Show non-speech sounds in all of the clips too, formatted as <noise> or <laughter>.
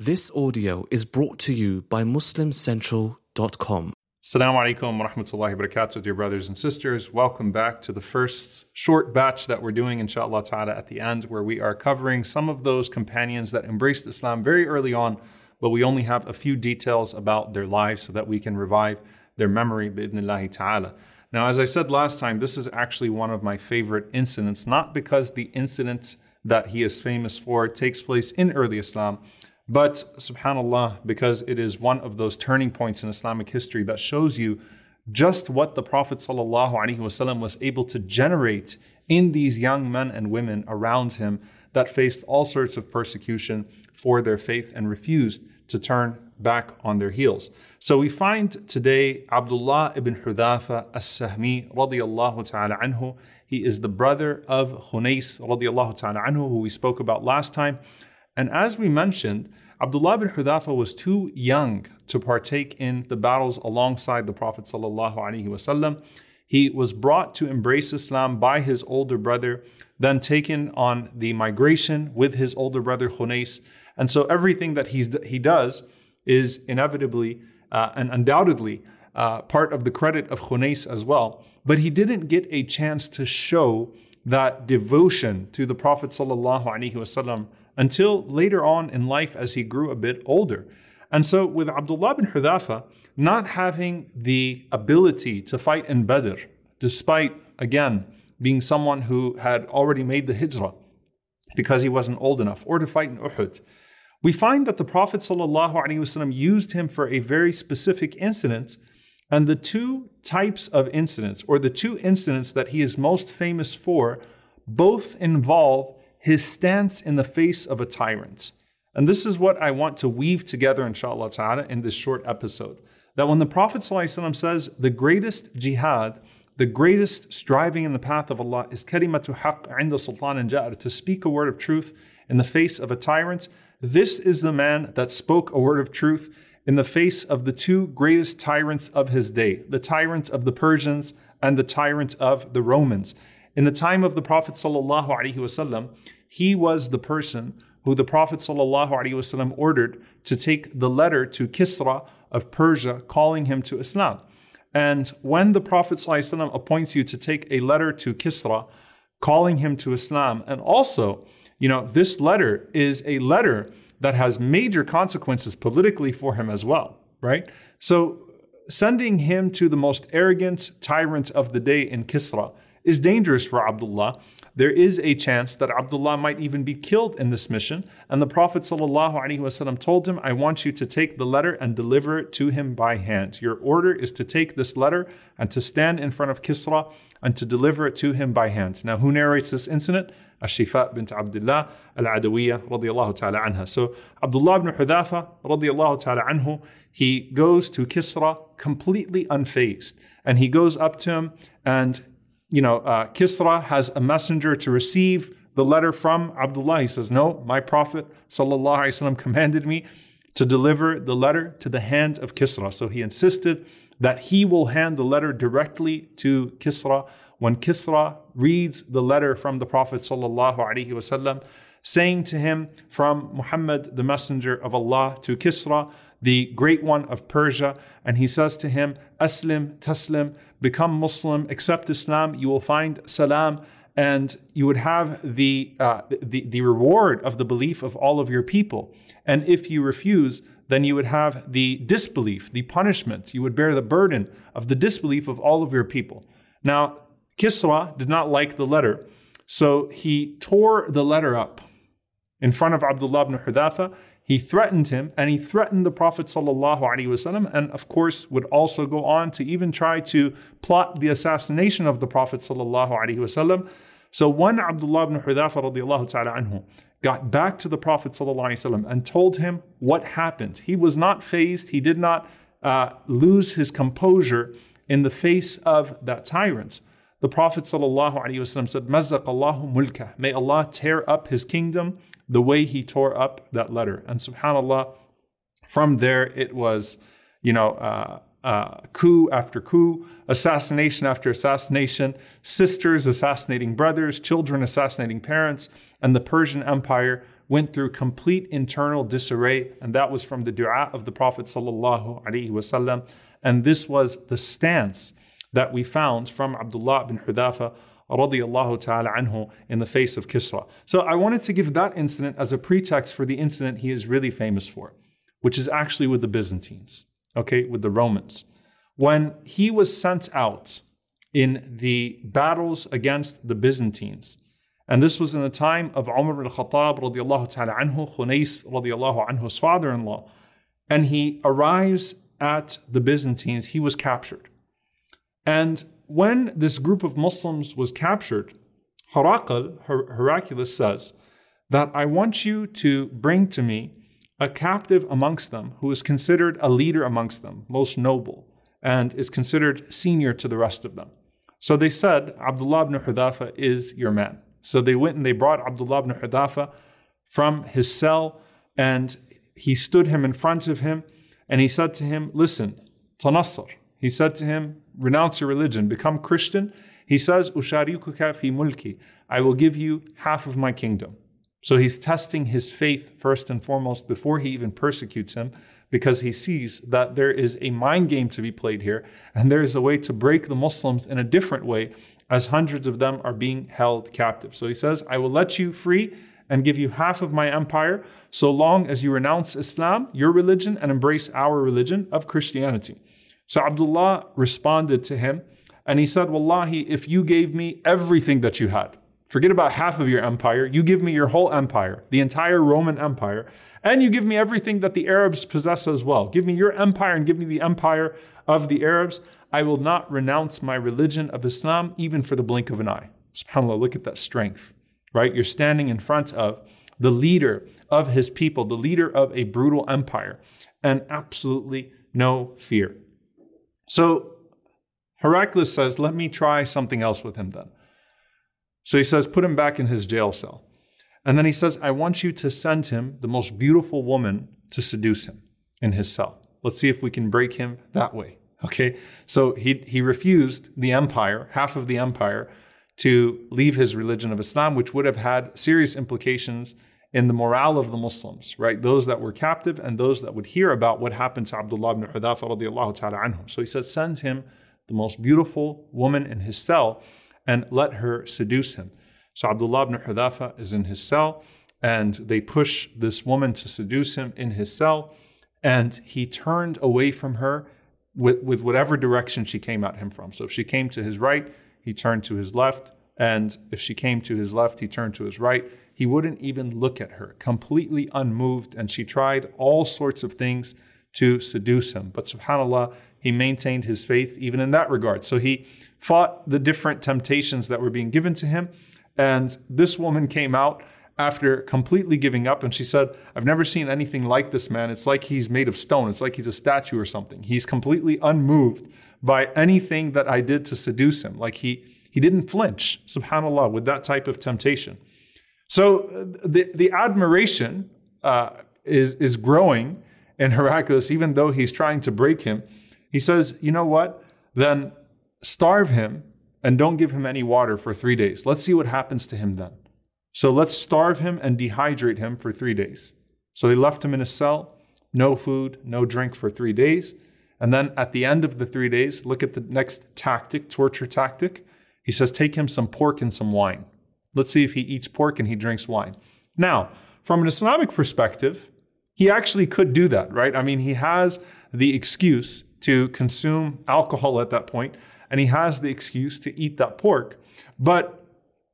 This audio is brought to you by MuslimCentral.com. Assalamu alaikum wa rahmatullahi wa barakatuh, dear brothers and sisters. Welcome back to the first short batch that we're doing, inshallah ta'ala, at the end, where we are covering some of those companions that embraced Islam very early on, but we only have a few details about their lives so that we can revive their memory, bi'idhnillahi ta'ala. Now, as I said last time, this is actually one of my favorite incidents, not because the incident that he is famous for takes place in early Islam, but subhanAllah, because it is one of those turning points in Islamic history that shows you just what the Prophet ﷺ was able to generate in these young men and women around him that faced all sorts of persecution for their faith and refused to turn back on their heels. So we find today Abdullah ibn Hudhafa as-Sahmi radiyallahu ta'ala anhu. He is the brother of Khunais radiyallahu ta'ala anhu, who we spoke about last time. And as we mentioned, Abdullah bin Hudhafa was too young to partake in the battles alongside the Prophet ﷺ. He was brought to embrace Islam by his older brother, then taken on the migration with his older brother Khunais. And so everything that he's, he does is inevitably uh, and undoubtedly uh, part of the credit of Khunais as well. But he didn't get a chance to show that devotion to the Prophet until later on in life as he grew a bit older. And so, with Abdullah bin Hudhafa not having the ability to fight in Badr, despite, again, being someone who had already made the hijrah because he wasn't old enough, or to fight in Uhud, we find that the Prophet ﷺ used him for a very specific incident. And the two types of incidents, or the two incidents that he is most famous for, both involve his stance in the face of a tyrant. And this is what I want to weave together, inshallah ta'ala, in this short episode. That when the Prophet ﷺ says the greatest jihad, the greatest striving in the path of Allah is kalimatu haqq inda sultan and ja'ar, to speak a word of truth in the face of a tyrant. This is the man that spoke a word of truth in the face of the two greatest tyrants of his day, the tyrant of the Persians and the tyrant of the Romans. In the time of the Prophet ﷺ, he was the person who the Prophet ﷺ ordered to take the letter to Kisra of Persia, calling him to Islam. And when the Prophet ﷺ appoints you to take a letter to Kisra, calling him to Islam, and also, you know, this letter is a letter that has major consequences politically for him as well, right? So sending him to the most arrogant tyrant of the day in Kisra is dangerous for Abdullah. There is a chance that Abdullah might even be killed in this mission. And the Prophet ﷺ told him, I want you to take the letter and deliver it to him by hand. Your order is to take this letter and to stand in front of Kisra and to deliver it to him by hand. Now, who narrates this incident? Ashifa bint Abdullah al-Adawiyya radiyallahu ta'ala anha. So Abdullah ibn Hudhafa radiyallahu ta'ala anhu, he goes to Kisra completely unfazed. And he goes up to him and you know, uh, Kisra has a messenger to receive the letter from Abdullah. He says, No, my Prophet وسلم, commanded me to deliver the letter to the hand of Kisra. So he insisted that he will hand the letter directly to Kisra. When Kisra reads the letter from the Prophet وسلم, saying to him from Muhammad, the messenger of Allah, to Kisra, the great one of Persia, and he says to him, Aslim, Taslim, become Muslim, accept Islam, you will find Salam, and you would have the, uh, the, the reward of the belief of all of your people. And if you refuse, then you would have the disbelief, the punishment. You would bear the burden of the disbelief of all of your people. Now, Kisra did not like the letter, so he tore the letter up in front of Abdullah ibn Hudhafa he threatened him and he threatened the Prophet ﷺ, and of course would also go on to even try to plot the assassination of the Prophet. ﷺ. So when Abdullah ibn Hudhafa radiallahu ta'ala anhu got back to the Prophet ﷺ and told him what happened, he was not fazed, he did not uh, lose his composure in the face of that tyrant. The Prophet ﷺ said, Mazzaq Allahu mulka. May Allah tear up his kingdom the way he tore up that letter. And subhanAllah, from there it was, you know, uh, uh, coup after coup, assassination after assassination, sisters assassinating brothers, children assassinating parents, and the Persian Empire went through complete internal disarray, and that was from the dua of the Prophet wasallam. And this was the stance that we found from Abdullah bin Hudhafa radiallahu ta'ala in the face of Kisra. So I wanted to give that incident as a pretext for the incident he is really famous for, which is actually with the Byzantines, okay, with the Romans. When he was sent out in the battles against the Byzantines, and this was in the time of Umar al-Khattab radiallahu ta'ala Khunais radiallahu anhu's father-in-law, and he arrives at the Byzantines, he was captured. And when this group of Muslims was captured, Herakl, Her- Heraclius says that I want you to bring to me a captive amongst them who is considered a leader amongst them, most noble, and is considered senior to the rest of them. So they said, Abdullah ibn is your man. So they went and they brought Abdullah ibn from his cell, and he stood him in front of him, and he said to him, Listen, Tanassar. He said to him, renounce your religion, become Christian. He says, Usharikuka fi mulki. I will give you half of my kingdom. So he's testing his faith first and foremost before he even persecutes him because he sees that there is a mind game to be played here and there is a way to break the Muslims in a different way as hundreds of them are being held captive. So he says, I will let you free and give you half of my empire so long as you renounce Islam, your religion, and embrace our religion of Christianity. So Abdullah responded to him and he said, Wallahi, if you gave me everything that you had, forget about half of your empire, you give me your whole empire, the entire Roman Empire, and you give me everything that the Arabs possess as well. Give me your empire and give me the empire of the Arabs. I will not renounce my religion of Islam even for the blink of an eye. SubhanAllah, look at that strength, right? You're standing in front of the leader of his people, the leader of a brutal empire, and absolutely no fear. So Heraclius says, Let me try something else with him then. So he says, Put him back in his jail cell. And then he says, I want you to send him the most beautiful woman to seduce him in his cell. Let's see if we can break him that way. Okay. So he, he refused the empire, half of the empire, to leave his religion of Islam, which would have had serious implications in the morale of the Muslims, right? Those that were captive and those that would hear about what happened to Abdullah ibn Hudhafa radiallahu ta'ala anhu. So he said, send him the most beautiful woman in his cell and let her seduce him. So Abdullah ibn Hudhafa is in his cell and they push this woman to seduce him in his cell and he turned away from her with, with whatever direction she came at him from. So if she came to his right, he turned to his left. And if she came to his left, he turned to his right. He wouldn't even look at her, completely unmoved. And she tried all sorts of things to seduce him. But subhanAllah, he maintained his faith even in that regard. So he fought the different temptations that were being given to him. And this woman came out after completely giving up and she said, I've never seen anything like this man. It's like he's made of stone. It's like he's a statue or something. He's completely unmoved by anything that I did to seduce him. Like he he didn't flinch, subhanAllah, with that type of temptation. So uh, the, the admiration uh, is, is growing in Heraclius, even though he's trying to break him. He says, You know what? Then starve him and don't give him any water for three days. Let's see what happens to him then. So let's starve him and dehydrate him for three days. So they left him in a cell, no food, no drink for three days. And then at the end of the three days, look at the next tactic, torture tactic. He says, Take him some pork and some wine. Let's see if he eats pork and he drinks wine. Now, from an Islamic perspective, he actually could do that, right? I mean, he has the excuse to consume alcohol at that point, and he has the excuse to eat that pork. But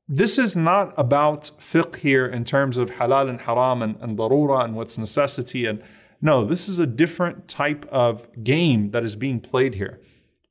this is not about fiqh here in terms of halal and haram and, and darura and what's necessity. And no, this is a different type of game that is being played here.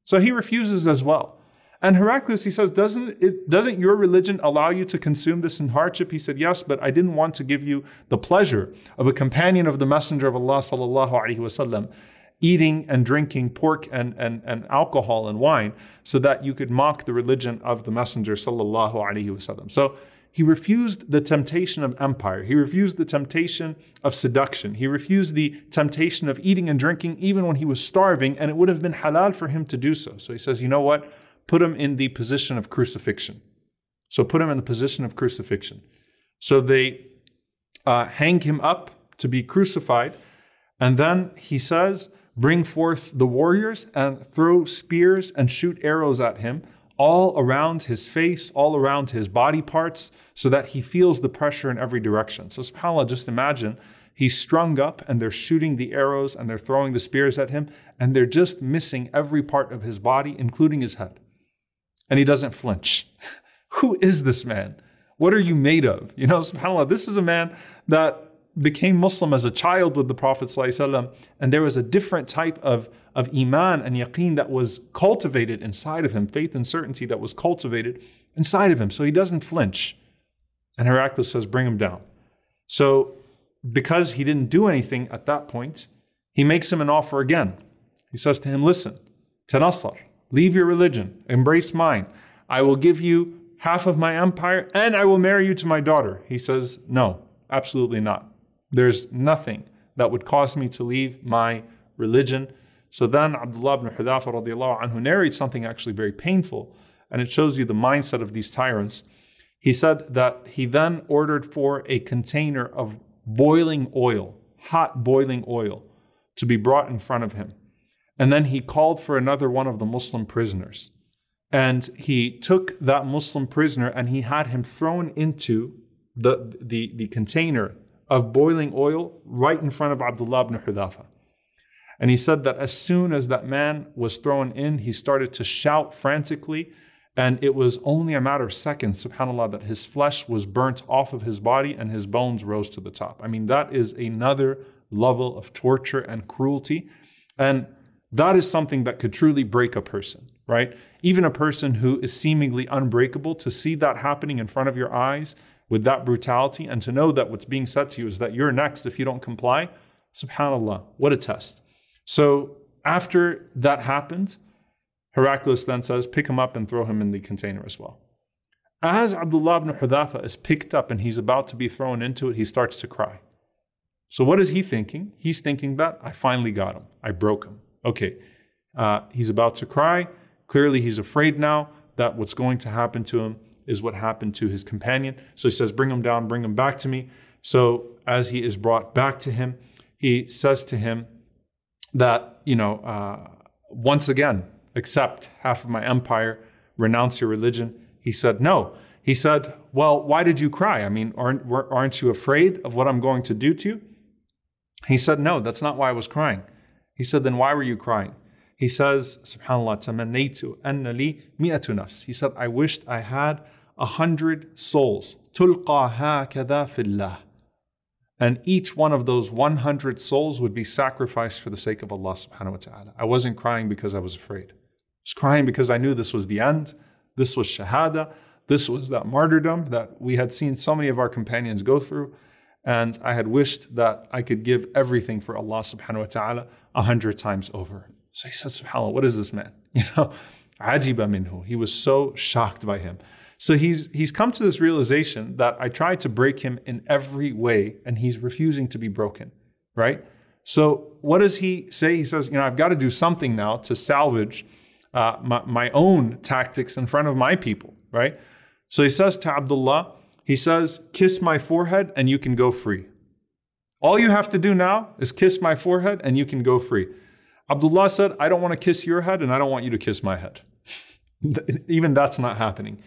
So he refuses as well. And Heraclius, he says, doesn't it doesn't your religion allow you to consume this in hardship? He said, yes, but I didn't want to give you the pleasure of a companion of the Messenger of Allah sallallahu alaihi wasallam eating and drinking pork and, and, and alcohol and wine so that you could mock the religion of the Messenger sallallahu alaihi wasallam. So he refused the temptation of empire. He refused the temptation of seduction. He refused the temptation of eating and drinking even when he was starving, and it would have been halal for him to do so. So he says, you know what? Put him in the position of crucifixion. So put him in the position of crucifixion. So they uh, hang him up to be crucified. And then he says, Bring forth the warriors and throw spears and shoot arrows at him all around his face, all around his body parts, so that he feels the pressure in every direction. So, subhanAllah, just imagine he's strung up and they're shooting the arrows and they're throwing the spears at him, and they're just missing every part of his body, including his head. And he doesn't flinch. <laughs> Who is this man? What are you made of? You know, subhanAllah, this is a man that became Muslim as a child with the Prophet and there was a different type of, of iman and yaqeen that was cultivated inside of him, faith and certainty that was cultivated inside of him. So he doesn't flinch. And Heraclius says, bring him down. So because he didn't do anything at that point, he makes him an offer again. He says to him, listen, Tanassar, leave your religion, embrace mine. I will give you half of my empire and I will marry you to my daughter. He says, no, absolutely not. There's nothing that would cause me to leave my religion. So then Abdullah ibn Hudhafa anhu narrates something actually very painful, and it shows you the mindset of these tyrants. He said that he then ordered for a container of boiling oil, hot boiling oil, to be brought in front of him. And then he called for another one of the Muslim prisoners. And he took that Muslim prisoner and he had him thrown into the, the, the container of boiling oil right in front of Abdullah ibn Hudhafa. And he said that as soon as that man was thrown in, he started to shout frantically. And it was only a matter of seconds, subhanAllah, that his flesh was burnt off of his body and his bones rose to the top. I mean, that is another level of torture and cruelty. And that is something that could truly break a person, right? Even a person who is seemingly unbreakable, to see that happening in front of your eyes with that brutality and to know that what's being said to you is that you're next if you don't comply, subhanAllah, what a test. So after that happened, Heraclius then says, pick him up and throw him in the container as well. As Abdullah ibn Hudhafa is picked up and he's about to be thrown into it, he starts to cry. So what is he thinking? He's thinking that I finally got him. I broke him. Okay. Uh, he's about to cry. Clearly, he's afraid now that what's going to happen to him is what happened to his companion. So he says, Bring him down, bring him back to me. So as he is brought back to him, he says to him that, you know, uh, once again, accept half of my empire, renounce your religion. He said, No. He said, Well, why did you cry? I mean, aren't, aren't you afraid of what I'm going to do to you? He said, No, that's not why I was crying. He said, Then why were you crying? He says, Subhanallah, tamannaytu anna li mi'atu nafs. He said, I wished I had a hundred souls. Tulqa hakada fillah. And each one of those 100 souls would be sacrificed for the sake of Allah subhanahu wa ta'ala. I wasn't crying because I was afraid. I was crying because I knew this was the end. This was shahada. This was that martyrdom that we had seen so many of our companions go through. And I had wished that I could give everything for Allah subhanahu wa ta'ala a hundred times over. So he said, SubhanAllah, what is this man? <laughs> You know, ajiba minhu. He was so shocked by him. So he's he's come to this realization that I tried to break him in every way, and he's refusing to be broken, right? So what does he say? He says, you know, I've got to do something now to salvage uh, my, my own tactics in front of my people, right? So he says to Abdullah, he says, kiss my forehead and you can go free. All you have to do now is kiss my forehead and you can go free. Abdullah said, I don't want to kiss your head and I don't want you to kiss my head. <laughs> Even that's not happening.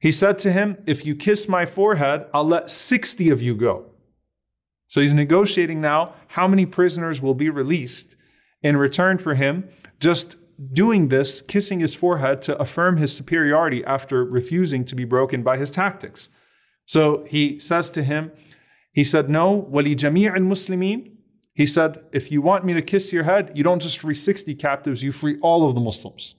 He said to him, If you kiss my forehead, I'll let 60 of you go. So he's negotiating now how many prisoners will be released in return for him just doing this, kissing his forehead to affirm his superiority after refusing to be broken by his tactics. So he says to him, he said, No, wali jami' al muslimin. He said, If you want me to kiss your head, you don't just free 60 captives, you free all of the Muslims.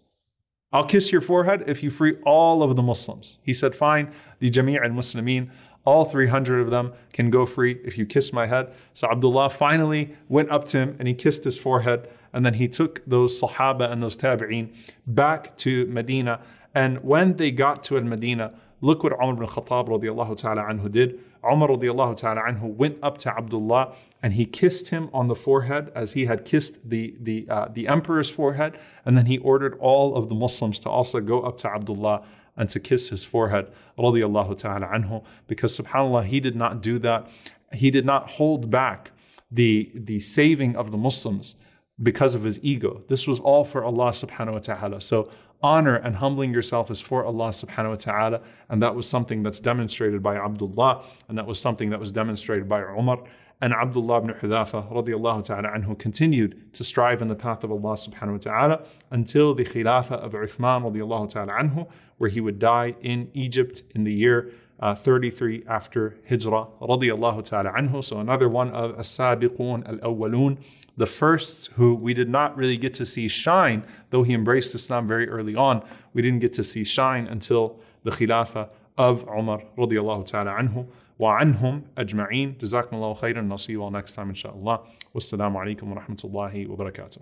I'll kiss your forehead if you free all of the Muslims. He said, Fine, the Jami' al Muslimin, all 300 of them can go free if you kiss my head. So Abdullah finally went up to him and he kissed his forehead. And then he took those Sahaba and those Tabi'een back to Medina. And when they got to Al Medina, look what Umar ibn Khattab radiallahu ta'ala anhu did. Umar radiallahu ta'ala anhu went up to Abdullah and he kissed him on the forehead as he had kissed the, the, uh, the emperor's forehead. And then he ordered all of the Muslims to also go up to Abdullah and to kiss his forehead, radiallahu ta'ala anhu, because subhanAllah, he did not do that. he did not hold back the, the saving of the Muslims because of his ego. This was all for Allah subhanahu wa ta'ala. So honor and humbling yourself is for Allah subhanahu wa ta'ala. And that was something that's demonstrated by Abdullah, and that was something that was demonstrated by Umar. And Abdullah ibn Hudhafa radiallahu ta'ala anhu continued to strive in the path of Allah subhanahu wa ta'ala until the Khilafah of Uthman radiallahu ta'ala anhu, where he would die in Egypt in the year uh, 33 after Hijrah radiallahu ta'ala anhu. So another one of as-sabiqun al-awwalun, the first who we did not really get to see shine, though he embraced Islam very early on, we didn't get to see shine until the Khilafah of Umar radiallahu ta'ala anhu. وعنهم أجمعين جزاكم الله خيرا نصيب next time إن شاء الله والسلام عليكم ورحمة الله وبركاته